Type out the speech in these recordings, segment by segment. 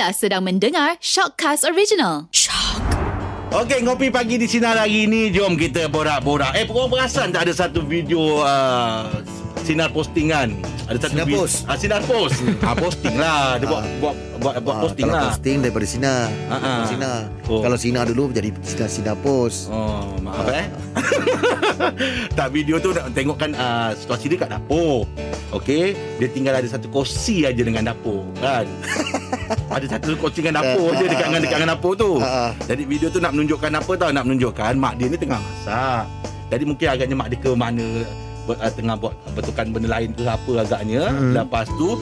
Anda sedang mendengar Shockcast Original. Okey, ngopi pagi di sinar hari ini. Jom kita borak-borak. Eh, korang perasan tak ada satu video uh, sinar postingan? Ada satu Sinar post. Ah, sinar post. ah, posting lah. Dia buat buat buat, buat Ah, posting kalau lah. posting daripada Sina. Ah, ah. Sina. Oh. Kalau Sina dulu jadi Sina Sina post. Oh, maaf eh. tak video tu nak tengokkan uh, situasi dia kat dapur. Okey, dia tinggal ada satu kursi aja dengan dapur, kan? ada satu kursi dengan dapur je dekat dengan dekat dengan dapur tu. Ah, ah. Jadi video tu nak menunjukkan apa tau? Nak menunjukkan mak dia ni tengah masak. Jadi mungkin agaknya mak dia ke mana ber, uh, tengah buat betulkan benda lain ke apa agaknya. Hmm. Lepas tu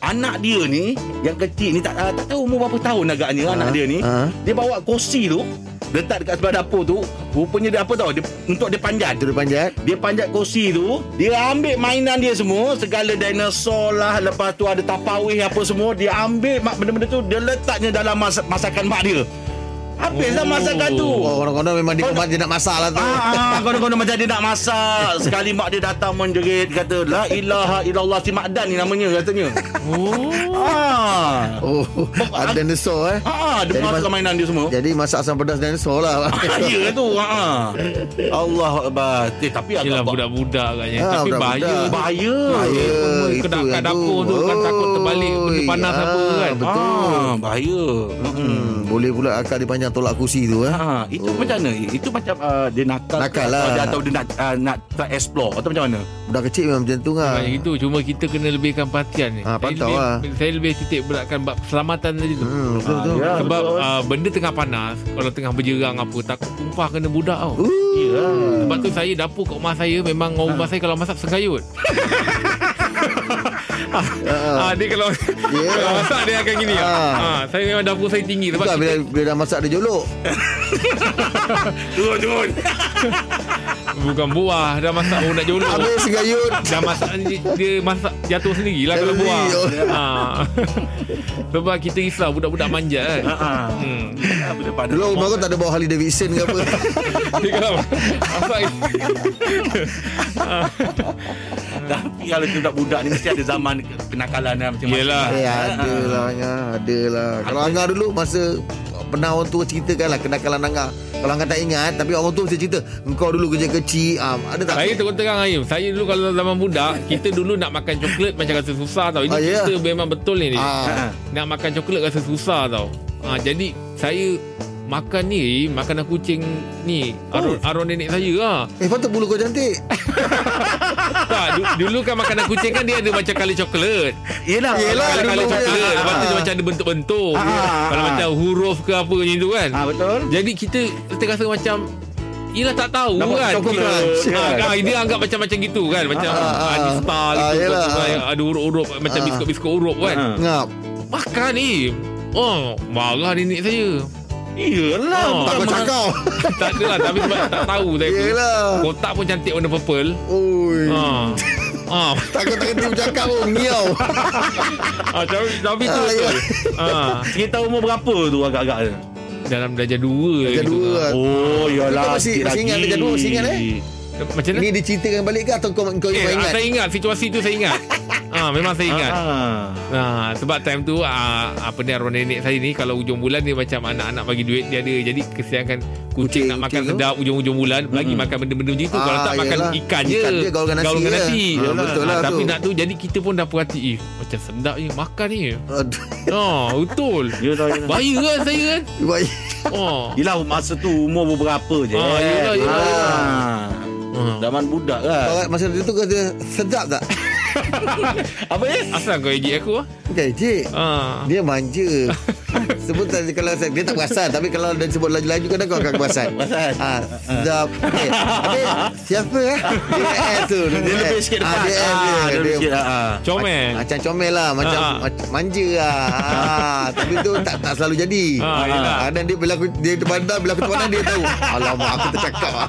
anak dia ni yang kecil ni tak uh, tak tahu umur berapa tahun agaknya anak Ah, dia ni. ah. Dia bawa kursi tu letak dekat sebelah dapur tu. Rupanya dia apa tau? Dia, untuk dia panjat. Itu dia panjat. Dia panjat kursi tu Dia ambil mainan dia semua Segala dinosaur lah Lepas tu ada tapawih apa semua Dia ambil mak benda-benda tu Dia letaknya dalam mas- masakan mak dia Habislah Oh. masakan tu Oh, orang-orang memang dia Oh, dia nak masak lah tu. Ah, ah, konon-konon macam dia nak masak Sekali mak dia datang menjerit Kata La ilaha illallah Si Mak Dan ni namanya katanya Oh. ah. Oh, ada dinosaur eh. Ah, dia Jadi masukkan mas- mainan dia semua Jadi masak asam pedas dinosaur lah. Ya tu ha. Allah Akbar eh, Tapi Yelah agak budak-budak agaknya Ah, Tapi budak-budak. bahaya Bahaya Bahaya. Kedak kat dapur tu Kan takut terbalik Benda panas Ah, apa kan betul. ah, Bahaya Hmm, boleh pula akak dia panjang tolak kursi tu eh. Ha, itu oh. macam mana? Itu macam uh, dia nakal Nakal lah. Atau dia, atau dia nak uh, nak try explore atau macam mana? Budak kecil memang macam tu kan. Macam itu Cuma kita kena lebihkan perhatian ni Saya pantau lebih, lah. Saya lebih titik beratkan Bab keselamatan tadi tu Hmm, betul Ah, betul. ya. Sebab betul. uh, benda tengah panas Kalau tengah berjerang apa Takut tumpah kena budak tau Uh, Ya. Sebab tu saya dapur kat rumah saya Memang rumah saya kalau masak sengayut ah, Ah, dia kalau, Ya. kalau masak dia akan gini. Ah. Ah. saya memang dapur saya tinggi sebab Bukan bila, kita, bila dah masak dia jolok. Turun turun. bukan buah dah masak baru nak jolok. Habis segayut. Dah masak dia, dia masak jatuh sendiri lah kalau buah. oh. Ha. Sebab kita risau budak-budak manja kan. Ha. Hmm. Dulu rumah kau tak ada bawa Harley Davidson ke apa. Dia kalau masak Tapi kalau budak-budak ni mesti ada zaman kenakalan lah macam-macam. Yelah. eh, ada lah Angah. Ada lah. Kalau Angah dulu masa pernah orang tua ceritakan lah kenakalan Angah. Kalau Angah tak ingat tapi orang tua mesti cerita. Engkau dulu kerja kecil. Um, ada tak? Saya terus terang Ayum Saya dulu kalau zaman budak Kita dulu nak makan coklat Macam rasa susah tau Ini Ah, ya? kita memang betul ni Ah. Nak makan coklat rasa susah tau ha, Jadi Saya Makan ni Makanan kucing ni Aron, aron nenek saya lah Eh patut bulu kau cantik. Tak du- Dulu kan makanan kucing kan Dia ada macam kali coklat Yelah. Yelah, Kali coklat dia- Lepas tu dia Ah. macam ada bentuk-bentuk Ah, Kalau ah. macam huruf ke apa macam tu kan Ah betul. Jadi kita Kita rasa macam Yelah tak tahu Nampak kan coklat, Kita, kan? Dia anggap macam-macam gitu kan Macam Ada ah. star Ah, gitu yelah, ah. Ada urup-urup Macam Ah. biskut-biskut urup kan. Ngap. Makan ni Oh Marah nenek saya Iyalah. Oh. Tak kau cakap. Tak ada lah Tapi sebab tak tahu saya pun. Yelah. Kotak pun cantik warna purple Oi. Ah. Ah. Takut tak kena bercakap pun. Ngiau. ah, tapi, tapi tu Ah, betul. Ah, Kita umur berapa tu agak-agak? dalam darjah dua Darjah gitu. dua. Oh, yalah. Kau masih- masih ingat darjah dua? Masih ingat, eh? Macam mana? Ini diceritakan balik ke atau kau kau Eh, kau ah, ingat? saya ingat situasi tu saya ingat. Ah, memang saya ingat. Ah. Ha, sebab time tu ah, apa ni arwah nenek saya ni kalau hujung bulan dia macam anak-anak bagi duit dia ada jadi kesiankan kucing, Kucing, nak makan kucing tu? sedap hujung-hujung bulan bagi Hmm. makan benda-benda macam tu Ah, kalau tak makan yelah. ikan je Ikan je, gaulkan nasi je. nasi Ah, betul lah Ah, tapi tu. nak tu jadi kita pun dah perhati eh, macam sedap je makan ni Aduh. oh betul Yelah, yelah. bahaya kan saya kan Baik. oh Yelah masa tu umur beberapa je. Ah, yelah, yelah. Ah. Ah. Zaman budak kan. Masa itu kata sedap tak? Apa ni? asal kau ejek aku Okay, cik. ah Dia manja. Sebut tadi kalau saya, dia tak perasan tapi kalau dia sebut laju-laju kadang kau akan perasan. Ha, sedap. Okay. Habis, siapa eh? Dia S tu. Dia lebih sikit Ah, depan. dia S Ah, dia. dia lebih Dia- sikit. ah. comel Macam comel lah Macam Ah. manja lah ah, Tapi tu tak tak selalu jadi Ah, ah, Dan dia bila aku Dia terpandang Bila aku terpandang dia tahu Alamak aku tercakap ah.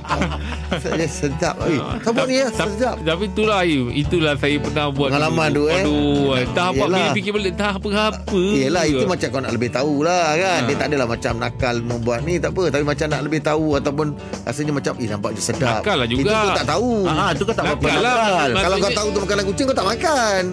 Saya sedap eh, Siapa ni ya Sedap Tapi itulah Ayu Itulah saya pernah buat Pengalaman tu, eh. Aduh Tak apa. Fikir balik Tak apa-apa Yelah itu macam kau nak lebih tahu lah kan Dia tak adalah macam nakal membuat ni tak apa Tapi macam nak lebih tahu Ataupun rasanya macam Eh nampak je sedap Nakal lah juga. Itu tu tak tahu Ah, tu kau tak apa Nakal lah. nakal. Kalau kau tahu tu makanan kucing kau tak makan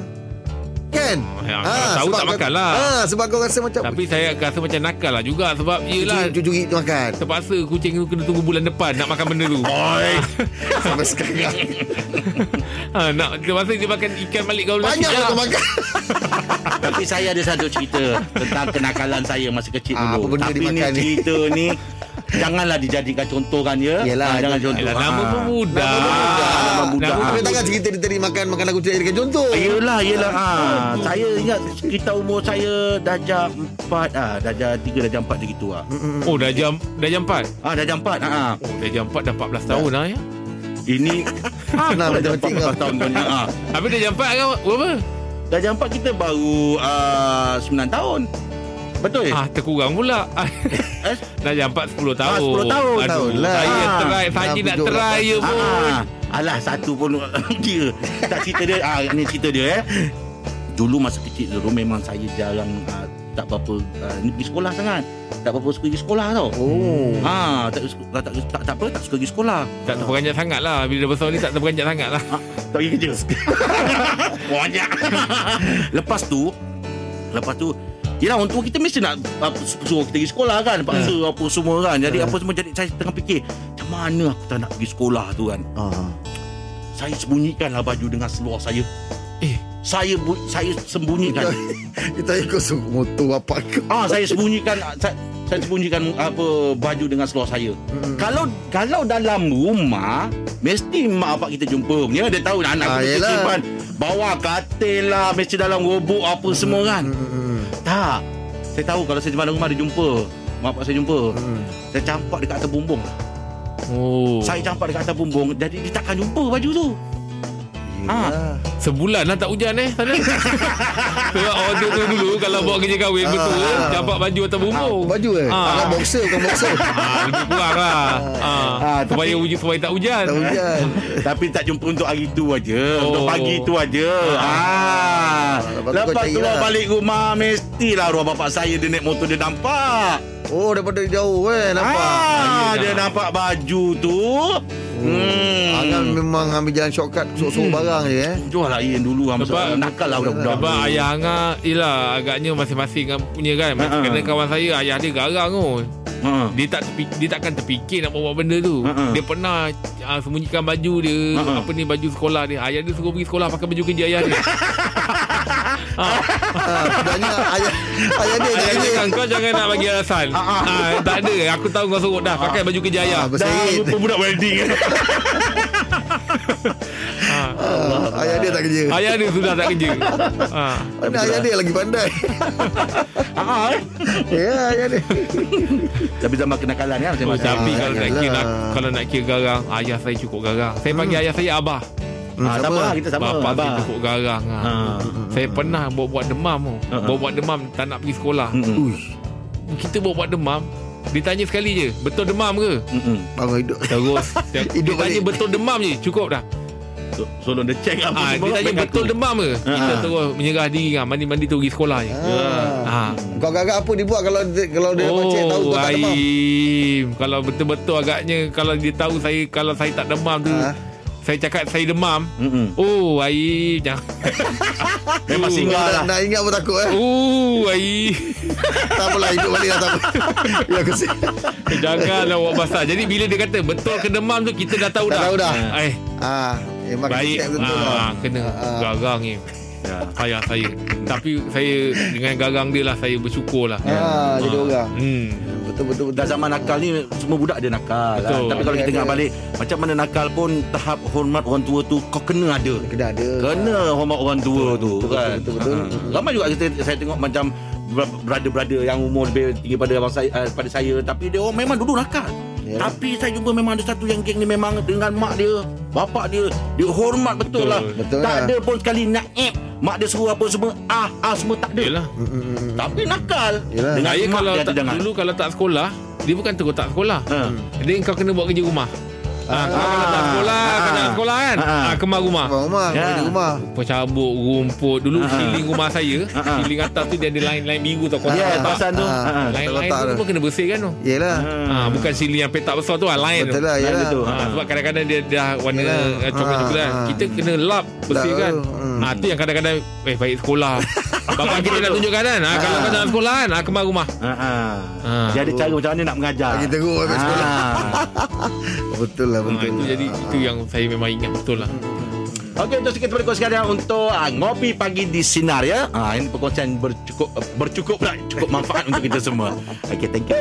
Kan Ya, kalau tahu tak makan lah. ah, Sebab kau rasa macam Tapi saya rasa macam nakal lah juga Sebab yelah Cucuk-cucuk tu makan Terpaksa kucing tu kena tunggu bulan depan Nak makan benda tu Oi. Sampai sekarang ha, Nak terpaksa dia makan ikan balik kau Banyak lah kau makan Tapi saya ada satu cerita tentang kenakalan saya masa kecil Ah, dulu. apa benda Tapi ni? cerita ni janganlah dijadikan contoh kan ya. Yelah, Ah, jangan contoh. Yelah, nama Ah. pun budak Nama budak. Nama Tapi pun takkan cerita dia tadi makan Makan aku tidak jadikan contoh Yelah, yelah. Ha. Saya ingat kita umur saya darjah 4 ah, darjah 3 darjah 4 dia gitu ah. Oh dah jam Dah jam 4 Ah, darjah 4. Ha. Oh dah jam 4 dah 14 tahun lah ya Ini Senang darjah matematik 14 kau. tahun kan. Ha. Habis dah jam 4 kan Berapa? Darjah 4 kita baru uh, 9 tahun. Betul? Ah terkurang pula Eh? Dah jam 4 10 tahun Ah, 10 tahun, Aduh, tahun lah. Saya Ah. try Saji Dah nak try je pun Ah, alah satu pun dia. Tak cerita dia. Ah ni cerita dia eh. Dulu masa kecil dulu memang saya jarang ah, tak berapa ah, ni pergi sekolah sangat. Tak berapa suka pergi sekolah tau. Oh Ha, tak, tak, tak, tak, tak apa, tak suka pergi sekolah. Tak terperanjat sangat lah Bila dah besar ni tak terperanjat sangat lah Tak pergi kerja. Banyak. lepas tu, lepas tu, Yelah orang tua kita mesti nak uh, suruh kita pergi sekolah kan Paksa apa semua kan Jadi apa semua jadi saya tengah fikir Macam mana aku tak nak pergi sekolah tu kan ah. Saya sembunyikanlah baju dengan seluar saya Eh Saya bu- saya sembunyikan Kita ikut suku motor bapak kau Ah saya sembunyikan saya, saya sembunyikan apa baju dengan seluar saya. Mm. Kalau kalau dalam rumah mesti mak bapak kita jumpa. Dia dia tahu anak Ah, kita simpan bawa katil lah mesti dalam robok apa semua kan. Hmm. Tak. Saya tahu kalau saya simpan dalam rumah dia jumpa. Mak bapak saya jumpa. Hmm. Saya campak dekat atas bumbung. Oh Saya campak dekat atas bumbung jadi dia takkan jumpa baju tu. Yelah. Sebulan lah tak hujan eh sana. Sebab orang tu dulu kalau buat kerja kahwin betul Ah. campak baju atas bumbung. Baju eh Ah. Anak boxer bukan boxer Ah, lebih kurang lah. Ah, Ah, supaya tapi- hujan supaya tak hujan. Tak hujan Tapi tak jumpa untuk hari tu aja. Oh. Untuk pagi tu aja. Ah. lepas tu kau Lepas cari tu lah. balik rumah mestilah arwah bapak saya dia naik motor dia nampak. Oh daripada jauh eh Nampak Ah, Ya, dia nampak baju tu. Hmm. Angan memang ambil jalan shortcut Suruh-suruh barang je eh Jual lah Ian dulu lah. Sebab- nakal lah budak-budak. Sebab ayah Angah Yelah agaknya masing-masing kan punya kan Ha-ha. Kerana kawan saya Ayah dia garang tu Ha. Dia tak terpik, dia takkan terfikir nak buat benda tu. Ha-ha. Dia pernah uh, sembunyikan baju dia, Ha-ha. apa ni baju sekolah dia. Ayah dia suruh pergi sekolah pakai baju kerja ayah dia. ha. ah, Sebenarnya ayah Ayah dia Ayah kerja cakap kau jangan nak bagi alasan. ha, tak ada. Aku tahu kau suruh dah pakai baju kerja ayah. Ah, Dah lupa budak welding. Ha. ah, Ayah dia tak kerja Ayah dia sudah tak kerja. Ha. Mana ayah dia lagi pandai Ah, eh. Ya ayah dia Tapi zaman kenakalan kan Oh, tapi Ah, kalau nak kira kalau nak kira garang, ayah saya cukup garang. Saya panggil ayah saya abah. Hmm, Ah, sama lah kita sama. Bapak Abah. saya cukup garang. Ha. Ha. Saya pernah buat-buat demam tu. Ha, ha. Buat-buat demam tak nak pergi sekolah. Mm-mm. Uish Kita buat-buat demam. Ditanya sekali je, betul demam ke? Mm-mm. Bangun hidup Terus dia, Hidup dia tanya balik. betul demam je, cukup dah. So, so dia check apa Ha, semua. dia tanya betul aku. demam ke? Kita Ha. terus menyerah diri kan, mandi-mandi tu pergi sekolah je. ah. Ha. Kau agak apa dia buat Kalau dia, kalau dia oh, cek tahu kau tak demam Aim. Kalau betul-betul agaknya kalau dia tahu saya kalau saya tak demam tu, Ha? Saya cakap saya demam. Mm-mm. Oh, jangan. Memang Oh. singgah nak, lah. nak ingat pun takut eh Oh, Aim. Tak apalah hidup balik lah tak apa Ya aku si Janganlah buat pasal. Jadi bila dia kata betul ke demam tu kita dah tahu Dah dah. tahu dah. Eh, ah, Memang baik. check betul Ah, lah kena Ah. garang ni. Ya. Ayah saya. Tapi saya dengan garang dia lah saya bersyukur lah. Ah, jadi Ah. orang Hmm. Betul betul betul Dah zaman nakal ni Semua budak dia nakal Betul. kan? Tapi kalau kita tengok balik Macam mana nakal pun Tahap hormat orang tua tu Kau kena ada Kena ada Kena hormat orang tua tu Betul, kan betul, betul, Ha. betul. Ramai juga kita, saya tengok macam Brother-brother yang umur lebih tinggi pada abang saya, uh, pada saya Tapi dia orang memang dulu nakal Ya. Tapi saya jumpa memang ada satu yang geng ni memang dengan mak dia Bapak dia Dia hormat betul, Betul. lah Betul Tak lah. ada pun sekali nak eh Mak dia suruh apa semua Ah, ah semua tak ada Yelah. Tapi nakal Yelah. Dengan Saya mak kalau dia tak, dulu kalau tak sekolah, dia bukan terus tak sekolah. ha. Dia kau kena buat kerja rumah. Ah, kalau tak sekolah, Ah. tak sekolah kan? Ah. Ah, kemar rumah. Abang rumah Ya. Di rumah Pencabut rumput Dulu Ah. ceiling rumah saya Ah. Ceiling atas tu dia ada line-line biru tau kotak Ya, kotak. pasal tu Ah. Ha. Line-line kotak tu pun kena bersihkan tu Yelah ha, Bukan ceiling yang petak besar tu ah, Line Betul tu lah Yelah ha, Sebab kadang-kadang dia dah warna coklat-coklat Ah, ah. Kita kena lap Bersih Tak, kan hmm. ha, yang kadang-kadang Eh baik sekolah Bapak kita nak tunjukkan kan ha, Kalau kau dalam sekolah kan ha, Kemar rumah Ha, ha. Ah. Dia ada cara macam mana nak mengajar. Bagi teruk kat sekolah. Ah. Betul lah ha, betul. Itu lah. jadi Itu yang saya memang ingat betul lah Okey, untuk sikit daripada kau sekalian untuk uh, ngopi pagi di sinar ya. Ah, ini perkongsian bercukup uh, bercukup pula cukup manfaat untuk kita semua. Okey, thank you.